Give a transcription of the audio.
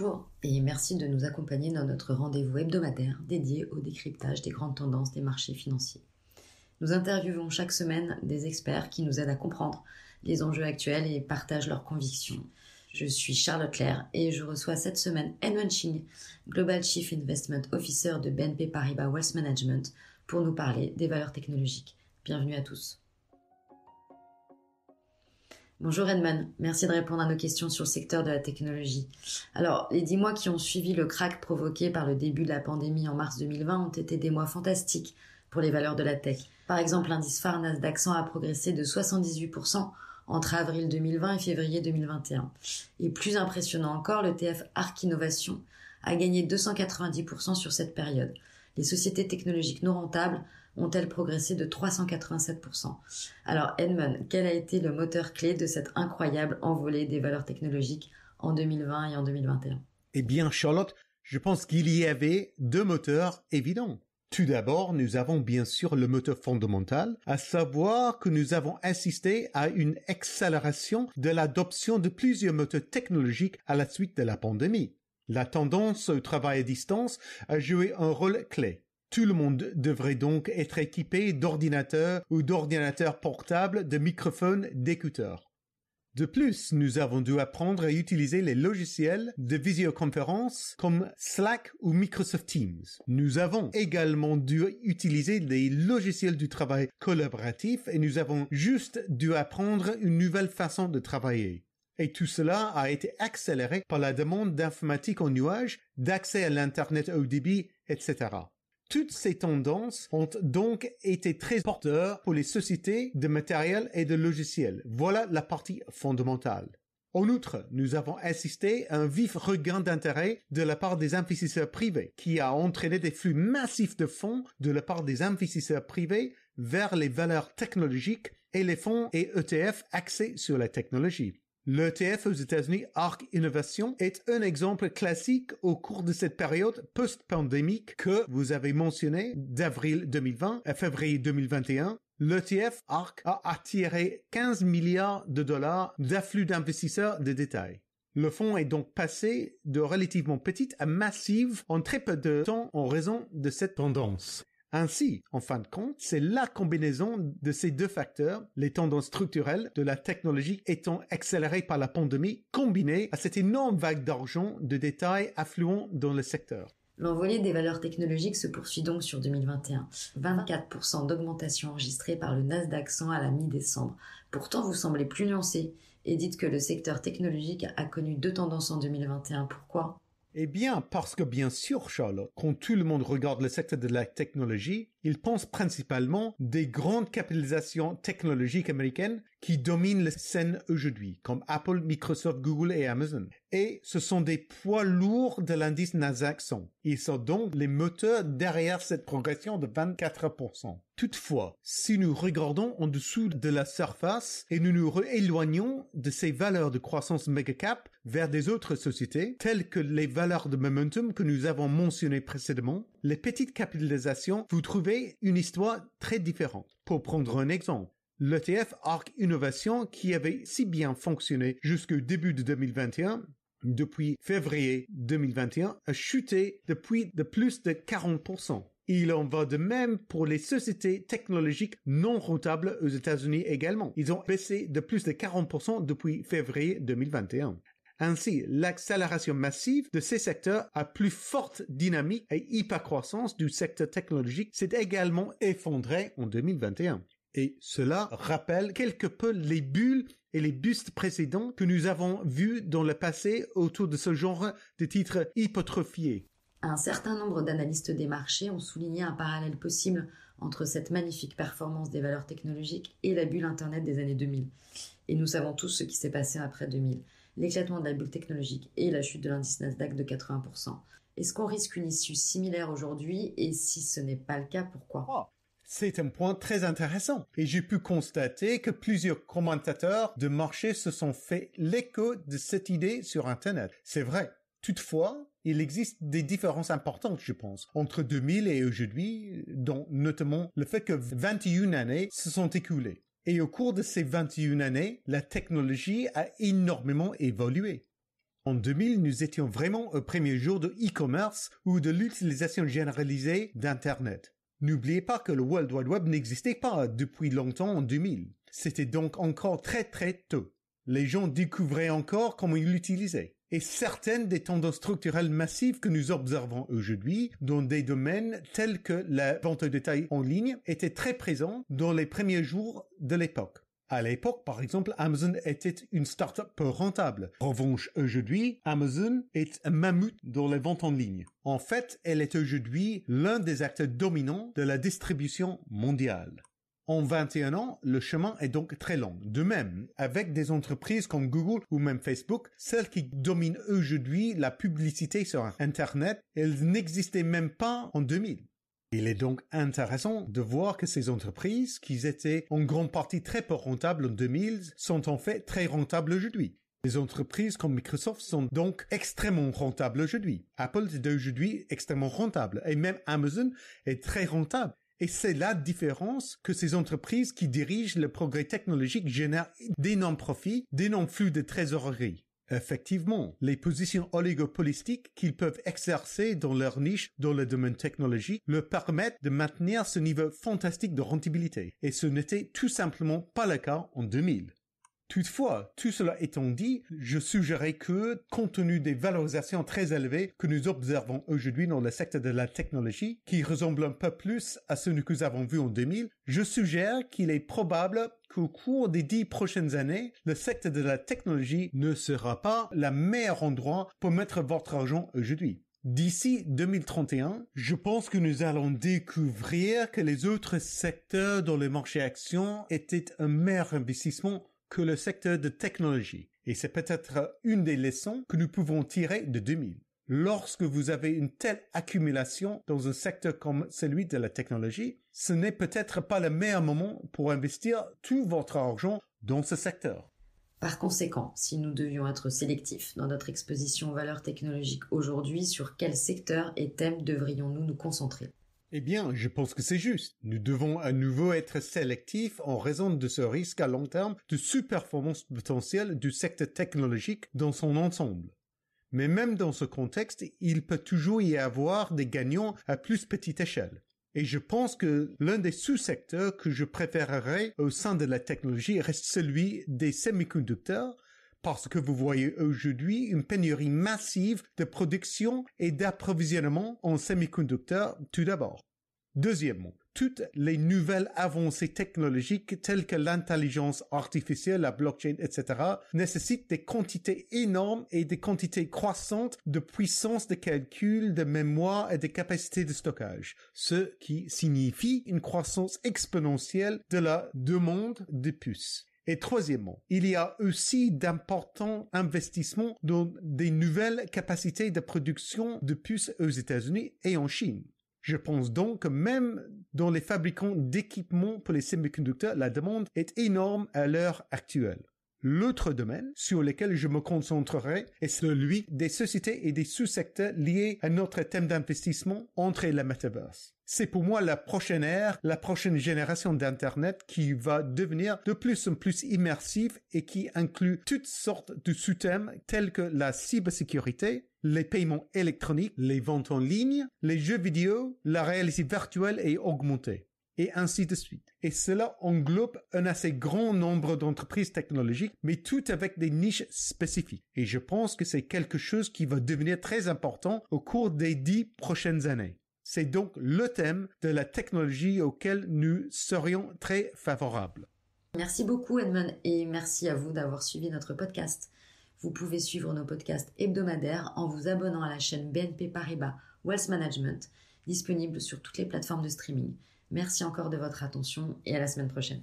Bonjour et merci de nous accompagner dans notre rendez-vous hebdomadaire dédié au décryptage des grandes tendances des marchés financiers. Nous interviewons chaque semaine des experts qui nous aident à comprendre les enjeux actuels et partagent leurs convictions. Je suis Charlotte Claire et je reçois cette semaine Edwin Ching, Global Chief Investment Officer de BNP Paribas Wealth Management, pour nous parler des valeurs technologiques. Bienvenue à tous. Bonjour Edmund, merci de répondre à nos questions sur le secteur de la technologie. Alors, les dix mois qui ont suivi le crack provoqué par le début de la pandémie en mars 2020 ont été des mois fantastiques pour les valeurs de la tech. Par exemple, l'indice phare Nasdaq 100 a progressé de 78% entre avril 2020 et février 2021. Et plus impressionnant encore, le TF Arc Innovation a gagné 290% sur cette période. Les sociétés technologiques non rentables ont-elles progressé de 387%. Alors Edmund, quel a été le moteur clé de cette incroyable envolée des valeurs technologiques en 2020 et en 2021 Eh bien Charlotte, je pense qu'il y avait deux moteurs évidents. Tout d'abord, nous avons bien sûr le moteur fondamental, à savoir que nous avons assisté à une accélération de l'adoption de plusieurs moteurs technologiques à la suite de la pandémie. La tendance au travail à distance a joué un rôle clé. Tout le monde devrait donc être équipé d'ordinateurs ou d'ordinateurs portables, de microphones, d'écouteurs. De plus, nous avons dû apprendre à utiliser les logiciels de visioconférence comme Slack ou Microsoft Teams. Nous avons également dû utiliser les logiciels du travail collaboratif et nous avons juste dû apprendre une nouvelle façon de travailler. Et tout cela a été accéléré par la demande d'informatique en nuage, d'accès à l'Internet au débit, etc. Toutes ces tendances ont donc été très porteurs pour les sociétés de matériel et de logiciels. Voilà la partie fondamentale. En outre, nous avons assisté à un vif regain d'intérêt de la part des investisseurs privés, qui a entraîné des flux massifs de fonds de la part des investisseurs privés vers les valeurs technologiques et les fonds et ETF axés sur la technologie. L'ETF aux États-Unis ARC Innovation est un exemple classique au cours de cette période post-pandémique que vous avez mentionné d'avril 2020 à février 2021. L'ETF ARC a attiré 15 milliards de dollars d'afflux d'investisseurs de détail. Le fonds est donc passé de relativement petite à massive en très peu de temps en raison de cette tendance. Ainsi, en fin de compte, c'est la combinaison de ces deux facteurs, les tendances structurelles de la technologie étant accélérées par la pandémie, combinées à cette énorme vague d'argent de détails affluents dans le secteur. L'envolée des valeurs technologiques se poursuit donc sur 2021. 24% d'augmentation enregistrée par le Nasdaq 100 à la mi-décembre. Pourtant, vous semblez plus nuancé et dites que le secteur technologique a connu deux tendances en 2021. Pourquoi? Eh bien, parce que bien sûr, Charles, quand tout le monde regarde le secteur de la technologie, il pense principalement des grandes capitalisations technologiques américaines qui dominent la scène aujourd'hui, comme Apple, Microsoft, Google et Amazon. Et ce sont des poids lourds de l'indice Nasdaq 100. Ils sont donc les moteurs derrière cette progression de 24%. Toutefois, si nous regardons en dessous de la surface et nous nous éloignons de ces valeurs de croissance megacap vers des autres sociétés, telles que les valeurs de momentum que nous avons mentionnées précédemment, les petites capitalisations, vous trouvez une histoire très différente. Pour prendre un exemple, l'ETF ARC Innovation qui avait si bien fonctionné jusqu'au début de 2021 depuis février 2021 a chuté depuis de plus de 40%. Il en va de même pour les sociétés technologiques non rentables aux États-Unis également. Ils ont baissé de plus de 40% depuis février 2021. Ainsi, l'accélération massive de ces secteurs à plus forte dynamique et hypercroissance du secteur technologique s'est également effondrée en 2021. Et cela rappelle quelque peu les bulles et les bustes précédents que nous avons vus dans le passé autour de ce genre de titres hypotrophiés. Un certain nombre d'analystes des marchés ont souligné un parallèle possible entre cette magnifique performance des valeurs technologiques et la bulle Internet des années 2000. Et nous savons tous ce qui s'est passé après 2000. L'éclatement de la bulle technologique et la chute de l'indice Nasdaq de 80%. Est-ce qu'on risque une issue similaire aujourd'hui? Et si ce n'est pas le cas, pourquoi? Oh, C'est un point très intéressant et j'ai pu constater que plusieurs commentateurs de marché se sont fait l'écho de cette idée sur Internet. C'est vrai. Toutefois, il existe des différences importantes, je pense, entre 2000 et aujourd'hui, dont notamment le fait que 21 années se sont écoulées. Et au cours de ces 21 années, la technologie a énormément évolué. En 2000, nous étions vraiment au premier jour de e-commerce ou de l'utilisation généralisée d'Internet. N'oubliez pas que le World Wide Web n'existait pas depuis longtemps en 2000. C'était donc encore très très tôt. Les gens découvraient encore comment ils l'utilisaient. Et certaines des tendances structurelles massives que nous observons aujourd'hui dans des domaines tels que la vente de détail en ligne étaient très présents dans les premiers jours de l'époque. À l'époque, par exemple, Amazon était une start-up peu rentable. En revanche, aujourd'hui, Amazon est un mammouth dans les ventes en ligne. En fait, elle est aujourd'hui l'un des acteurs dominants de la distribution mondiale. En 21 ans, le chemin est donc très long. De même, avec des entreprises comme Google ou même Facebook, celles qui dominent aujourd'hui la publicité sur Internet, elles n'existaient même pas en 2000. Il est donc intéressant de voir que ces entreprises, qui étaient en grande partie très peu rentables en 2000, sont en fait très rentables aujourd'hui. Les entreprises comme Microsoft sont donc extrêmement rentables aujourd'hui. Apple est aujourd'hui extrêmement rentable et même Amazon est très rentable. Et c'est la différence que ces entreprises qui dirigent le progrès technologique génèrent d'énormes profits, d'énormes flux de trésorerie. Effectivement, les positions oligopolistiques qu'ils peuvent exercer dans leur niche dans le domaine technologique leur permettent de maintenir ce niveau fantastique de rentabilité. Et ce n'était tout simplement pas le cas en 2000. Toutefois, tout cela étant dit, je suggérais que, compte tenu des valorisations très élevées que nous observons aujourd'hui dans le secteur de la technologie, qui ressemble un peu plus à ce que nous avons vu en 2000, je suggère qu'il est probable qu'au cours des dix prochaines années, le secteur de la technologie ne sera pas le meilleur endroit pour mettre votre argent aujourd'hui. D'ici 2031, je pense que nous allons découvrir que les autres secteurs dans le marché actions étaient un meilleur investissement que le secteur de technologie. Et c'est peut-être une des leçons que nous pouvons tirer de 2000. Lorsque vous avez une telle accumulation dans un secteur comme celui de la technologie, ce n'est peut-être pas le meilleur moment pour investir tout votre argent dans ce secteur. Par conséquent, si nous devions être sélectifs dans notre exposition aux valeurs technologiques aujourd'hui, sur quel secteur et thème devrions-nous nous concentrer? Eh bien, je pense que c'est juste. Nous devons à nouveau être sélectifs en raison de ce risque à long terme de sous-performance potentielle du secteur technologique dans son ensemble. Mais même dans ce contexte, il peut toujours y avoir des gagnants à plus petite échelle. Et je pense que l'un des sous-secteurs que je préférerais au sein de la technologie reste celui des semi-conducteurs parce que vous voyez aujourd'hui une pénurie massive de production et d'approvisionnement en semi-conducteurs tout d'abord. Deuxièmement, toutes les nouvelles avancées technologiques telles que l'intelligence artificielle, la blockchain, etc., nécessitent des quantités énormes et des quantités croissantes de puissance de calcul, de mémoire et de capacités de stockage, ce qui signifie une croissance exponentielle de la demande de puces. Et troisièmement, il y a aussi d'importants investissements dans des nouvelles capacités de production de puces aux États-Unis et en Chine. Je pense donc que même dans les fabricants d'équipements pour les semi-conducteurs, la demande est énorme à l'heure actuelle. L'autre domaine sur lequel je me concentrerai est celui des sociétés et des sous-secteurs liés à notre thème d'investissement entre la metaverse. C'est pour moi la prochaine ère, la prochaine génération d'Internet qui va devenir de plus en plus immersive et qui inclut toutes sortes de sous-thèmes tels que la cybersécurité, les paiements électroniques, les ventes en ligne, les jeux vidéo, la réalité virtuelle et augmentée et ainsi de suite. Et cela englobe un assez grand nombre d'entreprises technologiques, mais toutes avec des niches spécifiques. Et je pense que c'est quelque chose qui va devenir très important au cours des dix prochaines années. C'est donc le thème de la technologie auquel nous serions très favorables. Merci beaucoup Edmund et merci à vous d'avoir suivi notre podcast. Vous pouvez suivre nos podcasts hebdomadaires en vous abonnant à la chaîne BNP Paribas Wealth Management, disponible sur toutes les plateformes de streaming. Merci encore de votre attention et à la semaine prochaine.